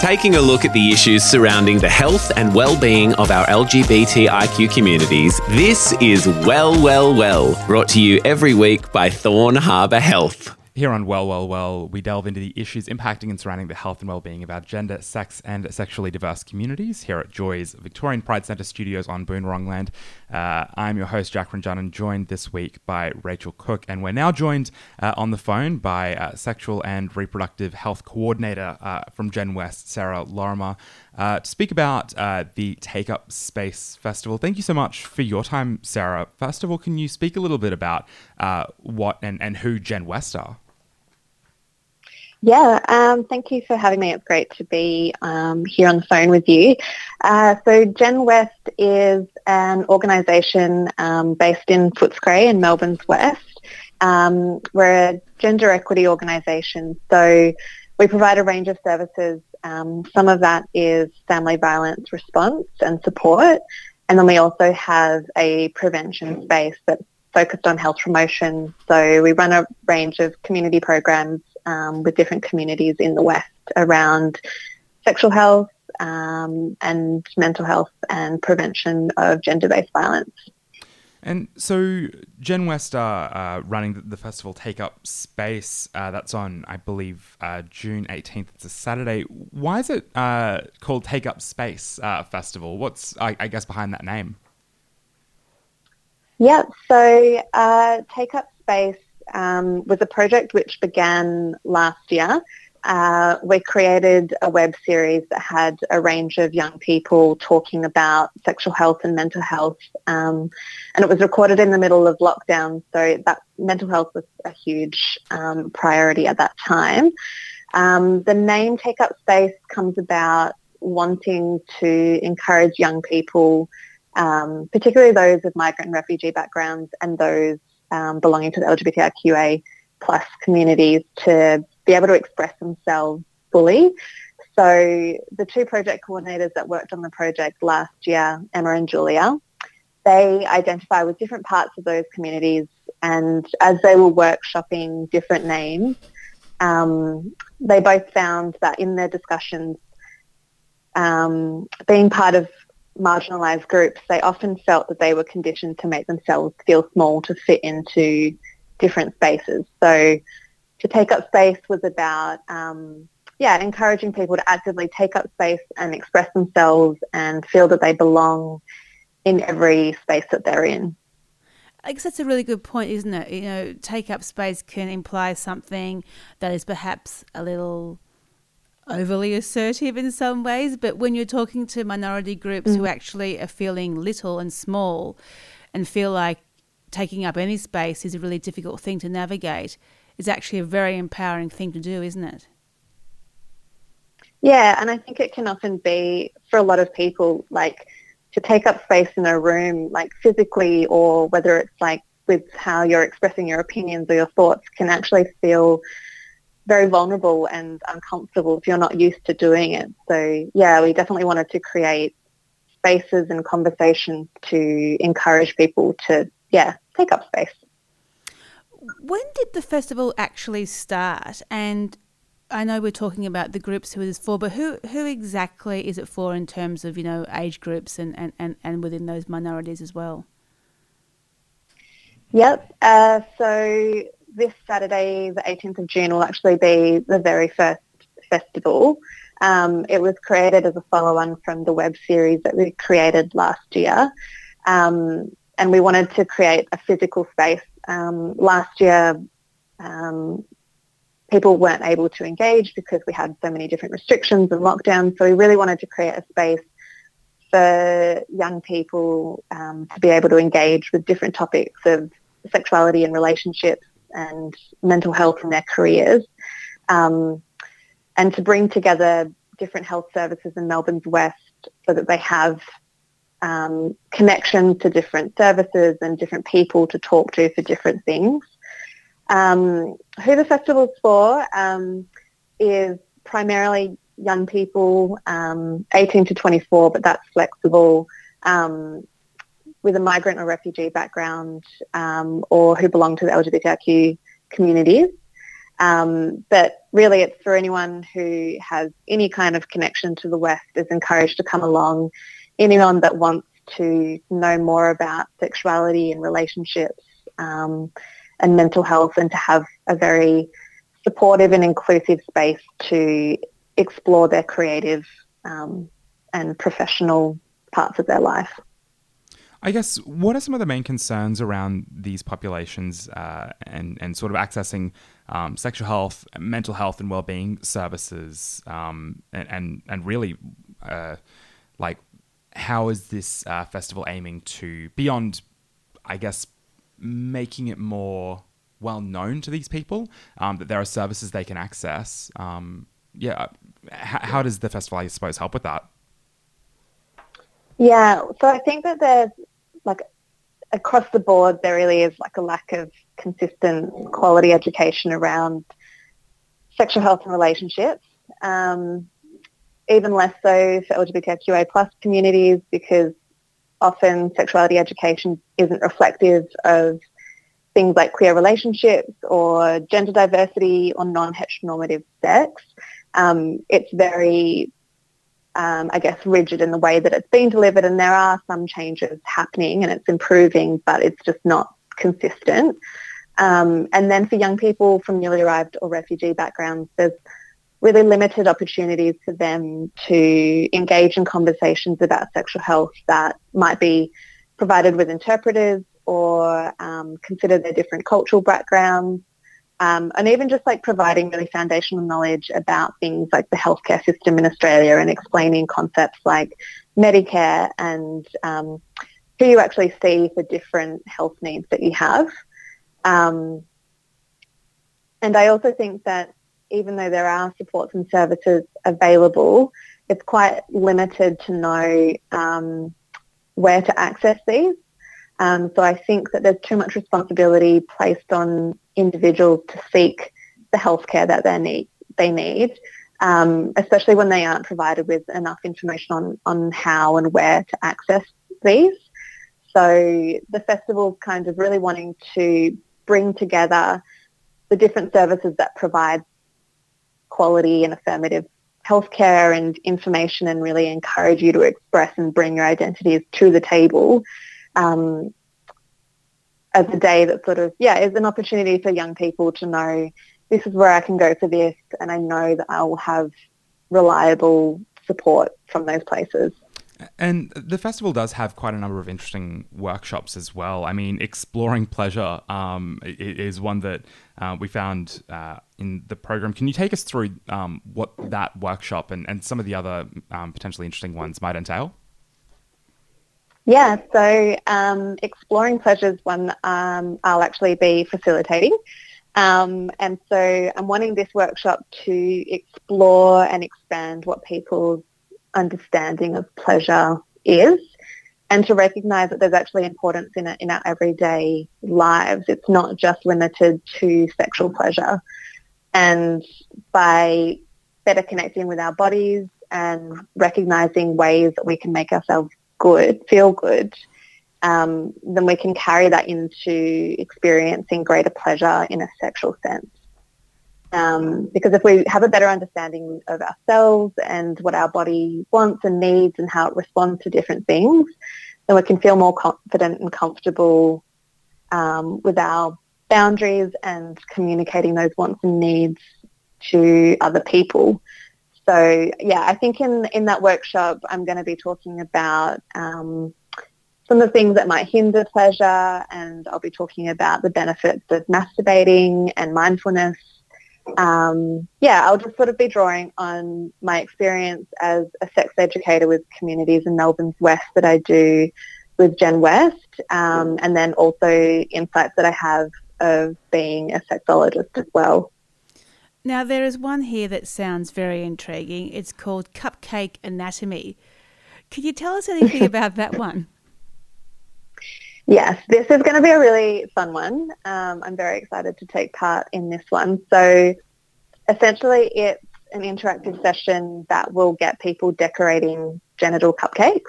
Taking a look at the issues surrounding the health and well-being of our LGBTIQ communities, this is Well, Well, Well, brought to you every week by Thorn Harbour Health. Here on Well, Well, Well, we delve into the issues impacting and surrounding the health and well-being of our gender, sex, and sexually diverse communities here at Joy's Victorian Pride Centre studios on Boonwurrung land. Uh, I'm your host, Jack Ranjanen, joined this week by Rachel Cook, and we're now joined uh, on the phone by uh, Sexual and Reproductive Health Coordinator uh, from Gen West, Sarah Lorimer, uh, to speak about uh, the Take Up Space Festival. Thank you so much for your time, Sarah. First of all, can you speak a little bit about what and, and who Gen West are? Yeah, um, thank you for having me. It's great to be um, here on the phone with you. Uh, so Gen West is an organisation um, based in Footscray in Melbourne's West. Um, we're a gender equity organisation, so we provide a range of services. Um, some of that is family violence response and support, and then we also have a prevention space that's focused on health promotion. So we run a range of community programs um, with different communities in the West around sexual health um, and mental health and prevention of gender-based violence. And so Gen West are uh, running the, the, festival Take Up Space. Uh, that's on, I believe, uh, June 18th. It's a Saturday. Why is it uh, called Take Up Space uh, Festival? What's, I, I, guess, behind that name? Yeah, so uh, Take Up Space um, was a project which began last year. Uh, we created a web series that had a range of young people talking about sexual health and mental health. Um, and it was recorded in the middle of lockdown, so that mental health was a huge um, priority at that time. Um, the name Take Up Space comes about wanting to encourage young people, um, particularly those with migrant and refugee backgrounds and those um, belonging to the LGBTIQA plus communities to be able to express themselves fully. So the two project coordinators that worked on the project last year, Emma and Julia, they identify with different parts of those communities and as they were workshopping different names, um, they both found that in their discussions, um, being part of marginalised groups, they often felt that they were conditioned to make themselves feel small to fit into different spaces. So to take up space was about, um, yeah, encouraging people to actively take up space and express themselves and feel that they belong in every space that they're in. I guess that's a really good point, isn't it? You know, take up space can imply something that is perhaps a little overly assertive in some ways, but when you're talking to minority groups mm. who actually are feeling little and small and feel like taking up any space is a really difficult thing to navigate, is actually a very empowering thing to do, isn't it? Yeah, and I think it can often be for a lot of people like to take up space in a room, like physically, or whether it's like with how you're expressing your opinions or your thoughts, can actually feel very vulnerable and uncomfortable if you're not used to doing it. So yeah, we definitely wanted to create spaces and conversations to encourage people to, yeah, take up space. When did the festival actually start? And I know we're talking about the groups who it is for, but who, who exactly is it for in terms of, you know, age groups and, and, and, and within those minorities as well? Yep. Uh, so this Saturday, the 18th of June, will actually be the very first festival. Um, it was created as a follow-on from the web series that we created last year. Um, and we wanted to create a physical space. Um, last year, um, people weren't able to engage because we had so many different restrictions and lockdowns. So we really wanted to create a space for young people um, to be able to engage with different topics of sexuality and relationships and mental health in their careers. um, and to bring together different health services in Melbourne's West so that they have um, connection to different services and different people to talk to for different things. Um, who the festival's for um, is primarily young people, um, 18 to 24, but that's flexible, um, with a migrant or refugee background um, or who belong to the LGBTIQ communities. Um, but really it's for anyone who has any kind of connection to the West is encouraged to come along. Anyone that wants to know more about sexuality and relationships um, and mental health and to have a very supportive and inclusive space to explore their creative um, and professional parts of their life. I guess what are some of the main concerns around these populations uh, and and sort of accessing um, sexual health, mental health, and well-being services, um, and, and, and really, uh, like, how is this uh, festival aiming to beyond, I guess, making it more well known to these people um, that there are services they can access? Um, yeah, h- how does the festival, I suppose, help with that? Yeah, so I think that there's like across the board, there really is like a lack of consistent quality education around sexual health and relationships. Um, even less so for LGBTQA plus communities because often sexuality education isn't reflective of things like queer relationships or gender diversity or non-heteronormative sex. Um, it's very um, I guess, rigid in the way that it's been delivered. And there are some changes happening and it's improving, but it's just not consistent. Um, and then for young people from newly arrived or refugee backgrounds, there's really limited opportunities for them to engage in conversations about sexual health that might be provided with interpreters or um, consider their different cultural backgrounds um, and even just like providing really foundational knowledge about things like the healthcare system in Australia and explaining concepts like Medicare and um, who you actually see for different health needs that you have. Um, and I also think that even though there are supports and services available, it's quite limited to know um, where to access these. Um, so I think that there's too much responsibility placed on individuals to seek the healthcare that they need. They need, um, especially when they aren't provided with enough information on on how and where to access these. So the festival kind of really wanting to bring together the different services that provide quality and affirmative healthcare and information and really encourage you to express and bring your identities to the table um, as a day that sort of, yeah, is an opportunity for young people to know this is where I can go for this and I know that I will have reliable support from those places. And the festival does have quite a number of interesting workshops as well. I mean, exploring pleasure um, is one that uh, we found uh, in the program. Can you take us through um, what that workshop and, and some of the other um, potentially interesting ones might entail? Yeah, so um, Exploring Pleasure is one um, I'll actually be facilitating. Um, and so I'm wanting this workshop to explore and expand what people's understanding of pleasure is and to recognize that there's actually importance in it in our everyday lives. It's not just limited to sexual pleasure. And by better connecting with our bodies and recognizing ways that we can make ourselves good, feel good, um, then we can carry that into experiencing greater pleasure in a sexual sense. Um, because if we have a better understanding of ourselves and what our body wants and needs and how it responds to different things, then we can feel more confident and comfortable um, with our boundaries and communicating those wants and needs to other people so yeah, I think in in that workshop, I'm going to be talking about um, some of the things that might hinder pleasure, and I'll be talking about the benefits of masturbating and mindfulness. Um, yeah, I'll just sort of be drawing on my experience as a sex educator with communities in Melbourne's West that I do with Gen West, um, and then also insights that I have of being a sexologist as well. Now, there is one here that sounds very intriguing. It's called Cupcake Anatomy. Could you tell us anything about that one? Yes, this is going to be a really fun one. Um, I'm very excited to take part in this one. So essentially it's an interactive session that will get people decorating genital cupcakes.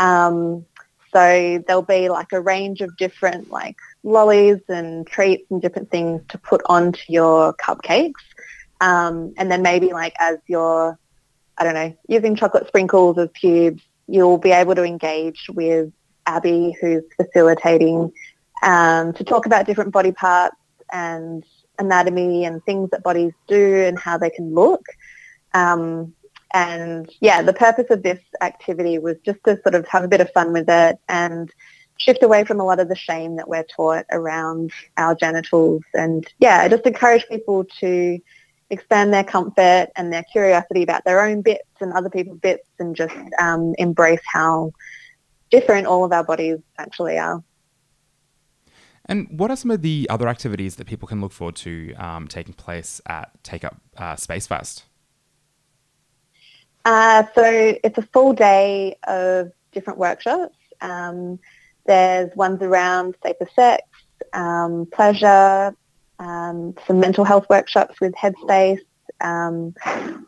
Um, so there'll be like a range of different like lollies and treats and different things to put onto your cupcakes. Um, and then maybe like as you're, I don't know, using chocolate sprinkles as cubes, you'll be able to engage with Abby, who's facilitating, um, to talk about different body parts and anatomy and things that bodies do and how they can look. Um, and yeah, the purpose of this activity was just to sort of have a bit of fun with it and shift away from a lot of the shame that we're taught around our genitals. And yeah, just encourage people to expand their comfort and their curiosity about their own bits and other people's bits and just um, embrace how different all of our bodies actually are. And what are some of the other activities that people can look forward to um, taking place at Take Up uh, Space Fest? Uh, so it's a full day of different workshops. Um, there's ones around safer sex, um, pleasure, um, some mental health workshops with Headspace. Um,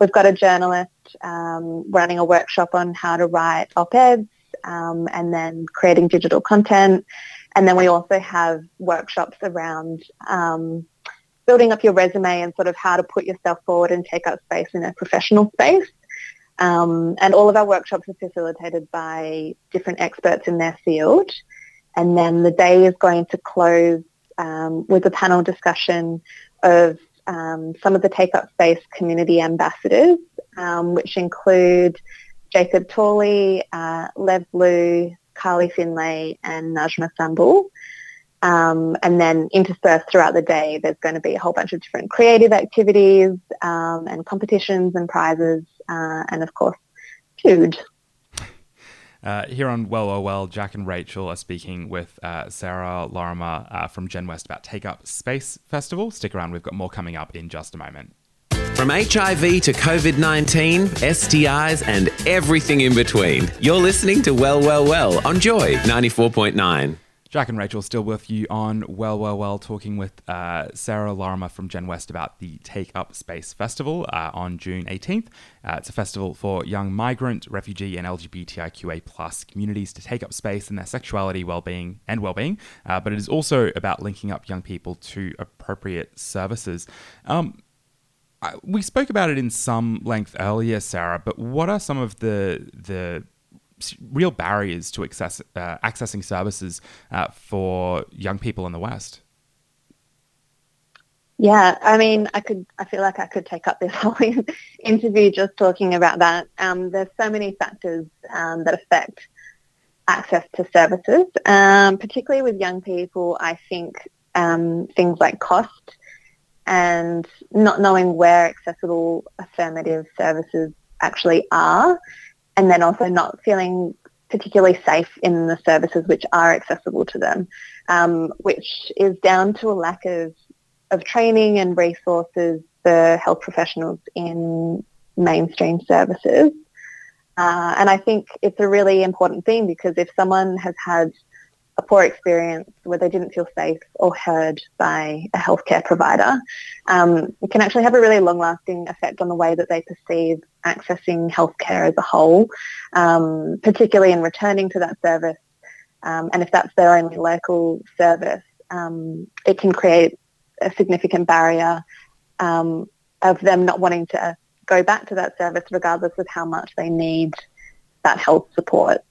we've got a journalist um, running a workshop on how to write op-eds um, and then creating digital content. And then we also have workshops around um, building up your resume and sort of how to put yourself forward and take up space in a professional space. Um, and all of our workshops are facilitated by different experts in their field. And then the day is going to close um, with a panel discussion of um, some of the Take Up Space community ambassadors, um, which include Jacob Tolley, uh, Lev Blue, Carly Findlay and Najma Sambul. Um, and then interspersed throughout the day, there's going to be a whole bunch of different creative activities um, and competitions and prizes, uh, and of course, food. Uh, here on Well, Well, Well, Jack and Rachel are speaking with uh, Sarah Lorimer uh, from Gen West about Take Up Space Festival. Stick around, we've got more coming up in just a moment. From HIV to COVID 19, STIs, and everything in between, you're listening to Well, Well, Well on Joy 94.9. Jack and Rachel still with you on Well, Well, Well, talking with uh, Sarah Lorimer from Gen West about the Take Up Space Festival uh, on June 18th. Uh, it's a festival for young migrant, refugee, and LGBTIQA plus communities to take up space in their sexuality, well-being, and well-being. Uh, but it is also about linking up young people to appropriate services. Um, we spoke about it in some length earlier, Sarah. But what are some of the the real barriers to access, uh, accessing services uh, for young people in the West? Yeah, I mean, I could. I feel like I could take up this whole interview just talking about that. Um, there's so many factors um, that affect access to services, um, particularly with young people. I think um, things like cost and not knowing where accessible affirmative services actually are, and then also not feeling particularly safe in the services which are accessible to them, um, which is down to a lack of, of training and resources for health professionals in mainstream services. Uh, and I think it's a really important thing because if someone has had a poor experience where they didn't feel safe or heard by a healthcare provider, um, it can actually have a really long-lasting effect on the way that they perceive accessing healthcare as a whole, um, particularly in returning to that service. Um, and if that's their only local service, um, it can create a significant barrier um, of them not wanting to go back to that service regardless of how much they need that health support.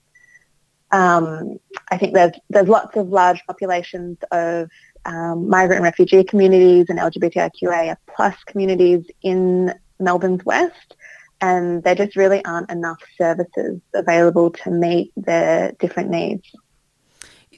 Um, I think there's there's lots of large populations of um, migrant and refugee communities and LGBTIQA plus communities in Melbourne's West, and there just really aren't enough services available to meet their different needs.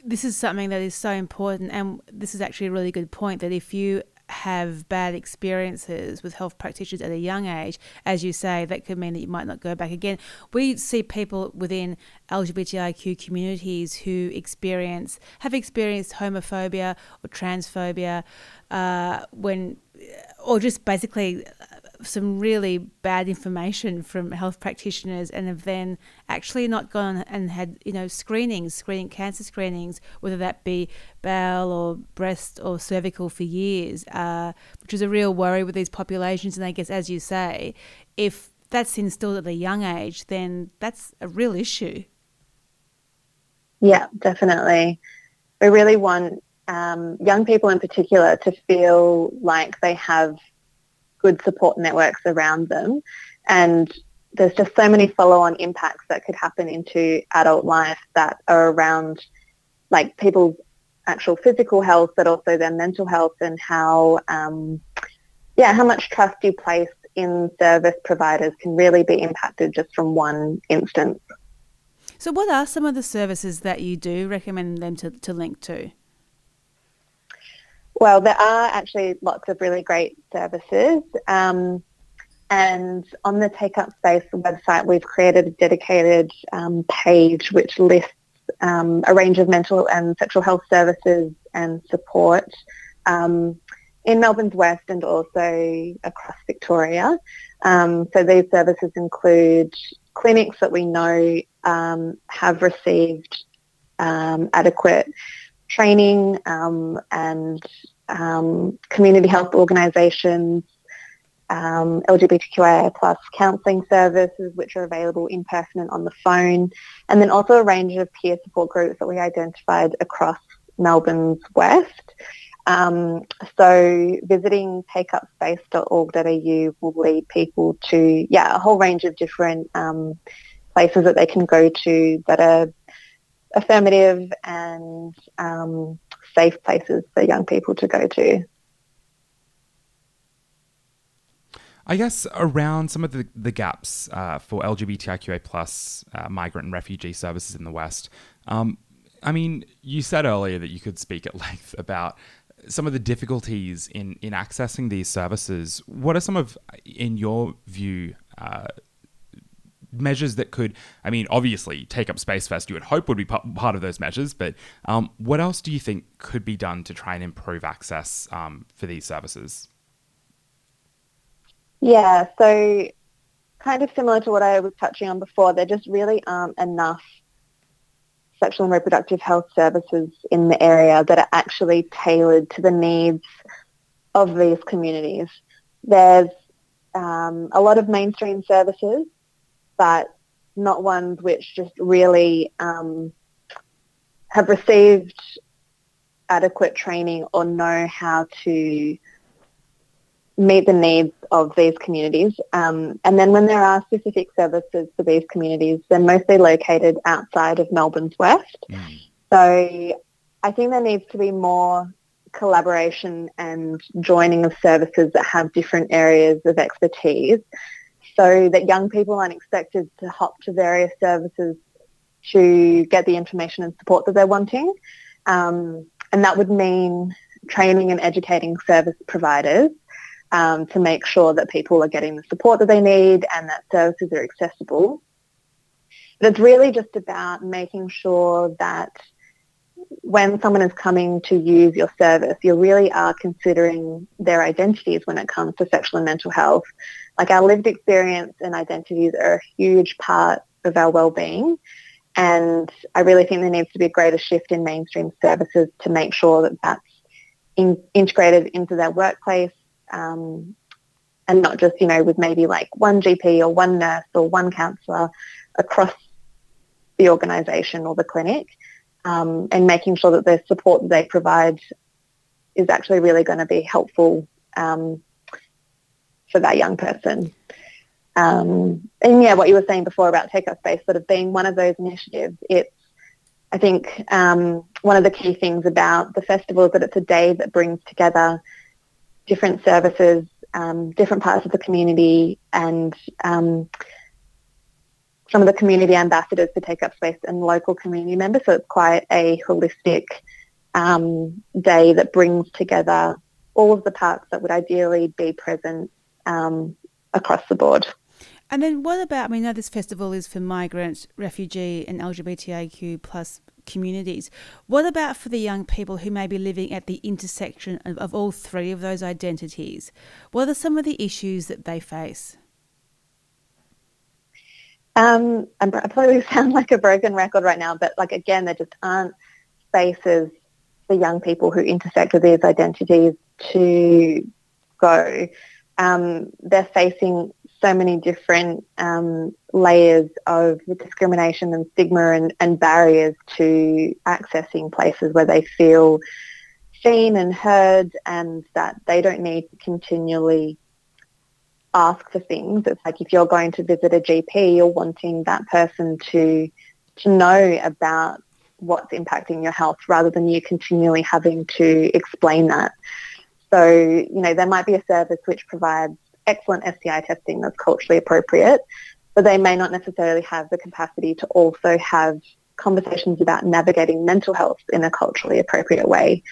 This is something that is so important, and this is actually a really good point that if you have bad experiences with health practitioners at a young age, as you say, that could mean that you might not go back again. We see people within LGBTIQ communities who experience have experienced homophobia or transphobia uh, when or just basically some really bad information from health practitioners and have then actually not gone and had you know screenings screening cancer screenings whether that be bowel or breast or cervical for years uh, which is a real worry with these populations. And i guess as you say if that's instilled at a young age then that's a real issue. Yeah definitely. We really want um, young people in particular to feel like they have good support networks around them. And there's just so many follow-on impacts that could happen into adult life that are around like people's actual physical health, but also their mental health and how, um, yeah, how much trust you place in service providers can really be impacted just from one instance. So what are some of the services that you do recommend them to, to link to? Well, there are actually lots of really great services. Um, and on the Take Up Space website, we've created a dedicated um, page which lists um, a range of mental and sexual health services and support um, in Melbourne's West and also across Victoria. Um, so these services include clinics that we know um, have received adequate training um, and um, community health organisations, um, LGBTQIA plus counselling services which are available in person and on the phone, and then also a range of peer support groups that we identified across Melbourne's West. Um, so visiting takeupspace.org.au will lead people to, yeah, a whole range of different um, places that they can go to that are affirmative and um, safe places for young people to go to. I guess around some of the, the gaps uh, for LGBTIQA plus uh, migrant and refugee services in the West. Um, I mean, you said earlier that you could speak at length about some of the difficulties in, in accessing these services. What are some of, in your view, uh, measures that could, I mean, obviously take up Space Fest, you would hope would be part of those measures, but um, what else do you think could be done to try and improve access um, for these services? Yeah, so kind of similar to what I was touching on before, there just really aren't enough sexual and reproductive health services in the area that are actually tailored to the needs of these communities. There's um, a lot of mainstream services but not ones which just really um, have received adequate training or know how to meet the needs of these communities. Um, and then when there are specific services for these communities, they're mostly located outside of Melbourne's West. Mm. So I think there needs to be more collaboration and joining of services that have different areas of expertise so that young people aren't expected to hop to various services to get the information and support that they're wanting. Um, and that would mean training and educating service providers um, to make sure that people are getting the support that they need and that services are accessible. But it's really just about making sure that when someone is coming to use your service, you really are considering their identities when it comes to sexual and mental health like our lived experience and identities are a huge part of our well-being. And I really think there needs to be a greater shift in mainstream services to make sure that that's in, integrated into their workplace um, and not just, you know, with maybe like one GP or one nurse or one counsellor across the organisation or the clinic um, and making sure that the support that they provide is actually really going to be helpful um, for that young person. Um, and yeah, what you were saying before about Take Up Space sort of being one of those initiatives, it's, I think, um, one of the key things about the festival is that it's a day that brings together different services, um, different parts of the community and um, some of the community ambassadors to Take Up Space and local community members. So it's quite a holistic um, day that brings together all of the parts that would ideally be present um, across the board. And then what about, I mean, I know this festival is for migrant, refugee and LGBTIQ plus communities. What about for the young people who may be living at the intersection of, of all three of those identities? What are some of the issues that they face? Um, I probably sound like a broken record right now, but like again, there just aren't spaces for young people who intersect with these identities to go. Um, they're facing so many different um, layers of discrimination and stigma and, and barriers to accessing places where they feel seen and heard and that they don't need to continually ask for things. It's like if you're going to visit a GP, you're wanting that person to to know about what's impacting your health rather than you continually having to explain that. So, you know, there might be a service which provides excellent STI testing that's culturally appropriate, but they may not necessarily have the capacity to also have conversations about navigating mental health in a culturally appropriate way.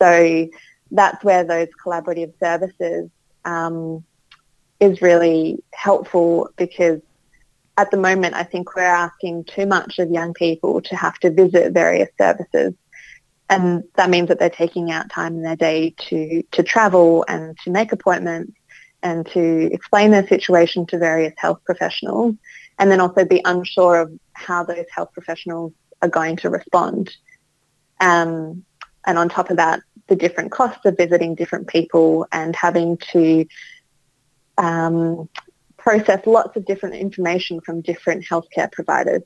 So that's where those collaborative services um, is really helpful because at the moment I think we're asking too much of young people to have to visit various services and that means that they're taking out time in their day to, to travel and to make appointments and to explain their situation to various health professionals and then also be unsure of how those health professionals are going to respond. Um, and on top of that, the different costs of visiting different people and having to um, process lots of different information from different healthcare providers.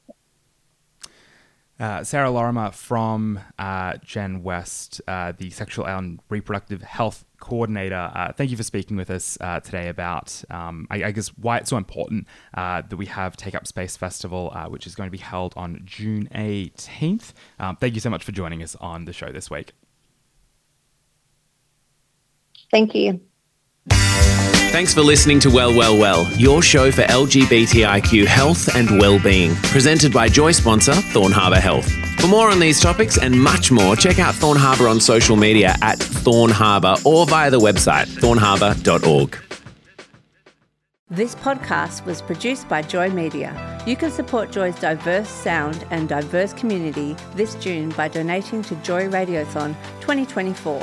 Uh, Sarah Lorimer from uh, Gen West, uh, the Sexual and Reproductive Health Coordinator. Uh, thank you for speaking with us uh, today about, um, I, I, guess, why it's so important uh, that we have Take Up Space Festival, which is going to be held on June 18th. Um, thank you so much for joining us on the show this week. Thank you. Thanks for listening to Well, Well, Well, your show for LGBTIQ health and well-being, presented by Joy sponsor Thorn Harbour Health. For more on these topics and much more, check out Thorn Harbour on social media at Thorn Harbour or via the website thornharbour.org. This podcast was produced by Joy Media. You can support Joy's diverse sound and diverse community this June by donating to Joy Radiothon 2024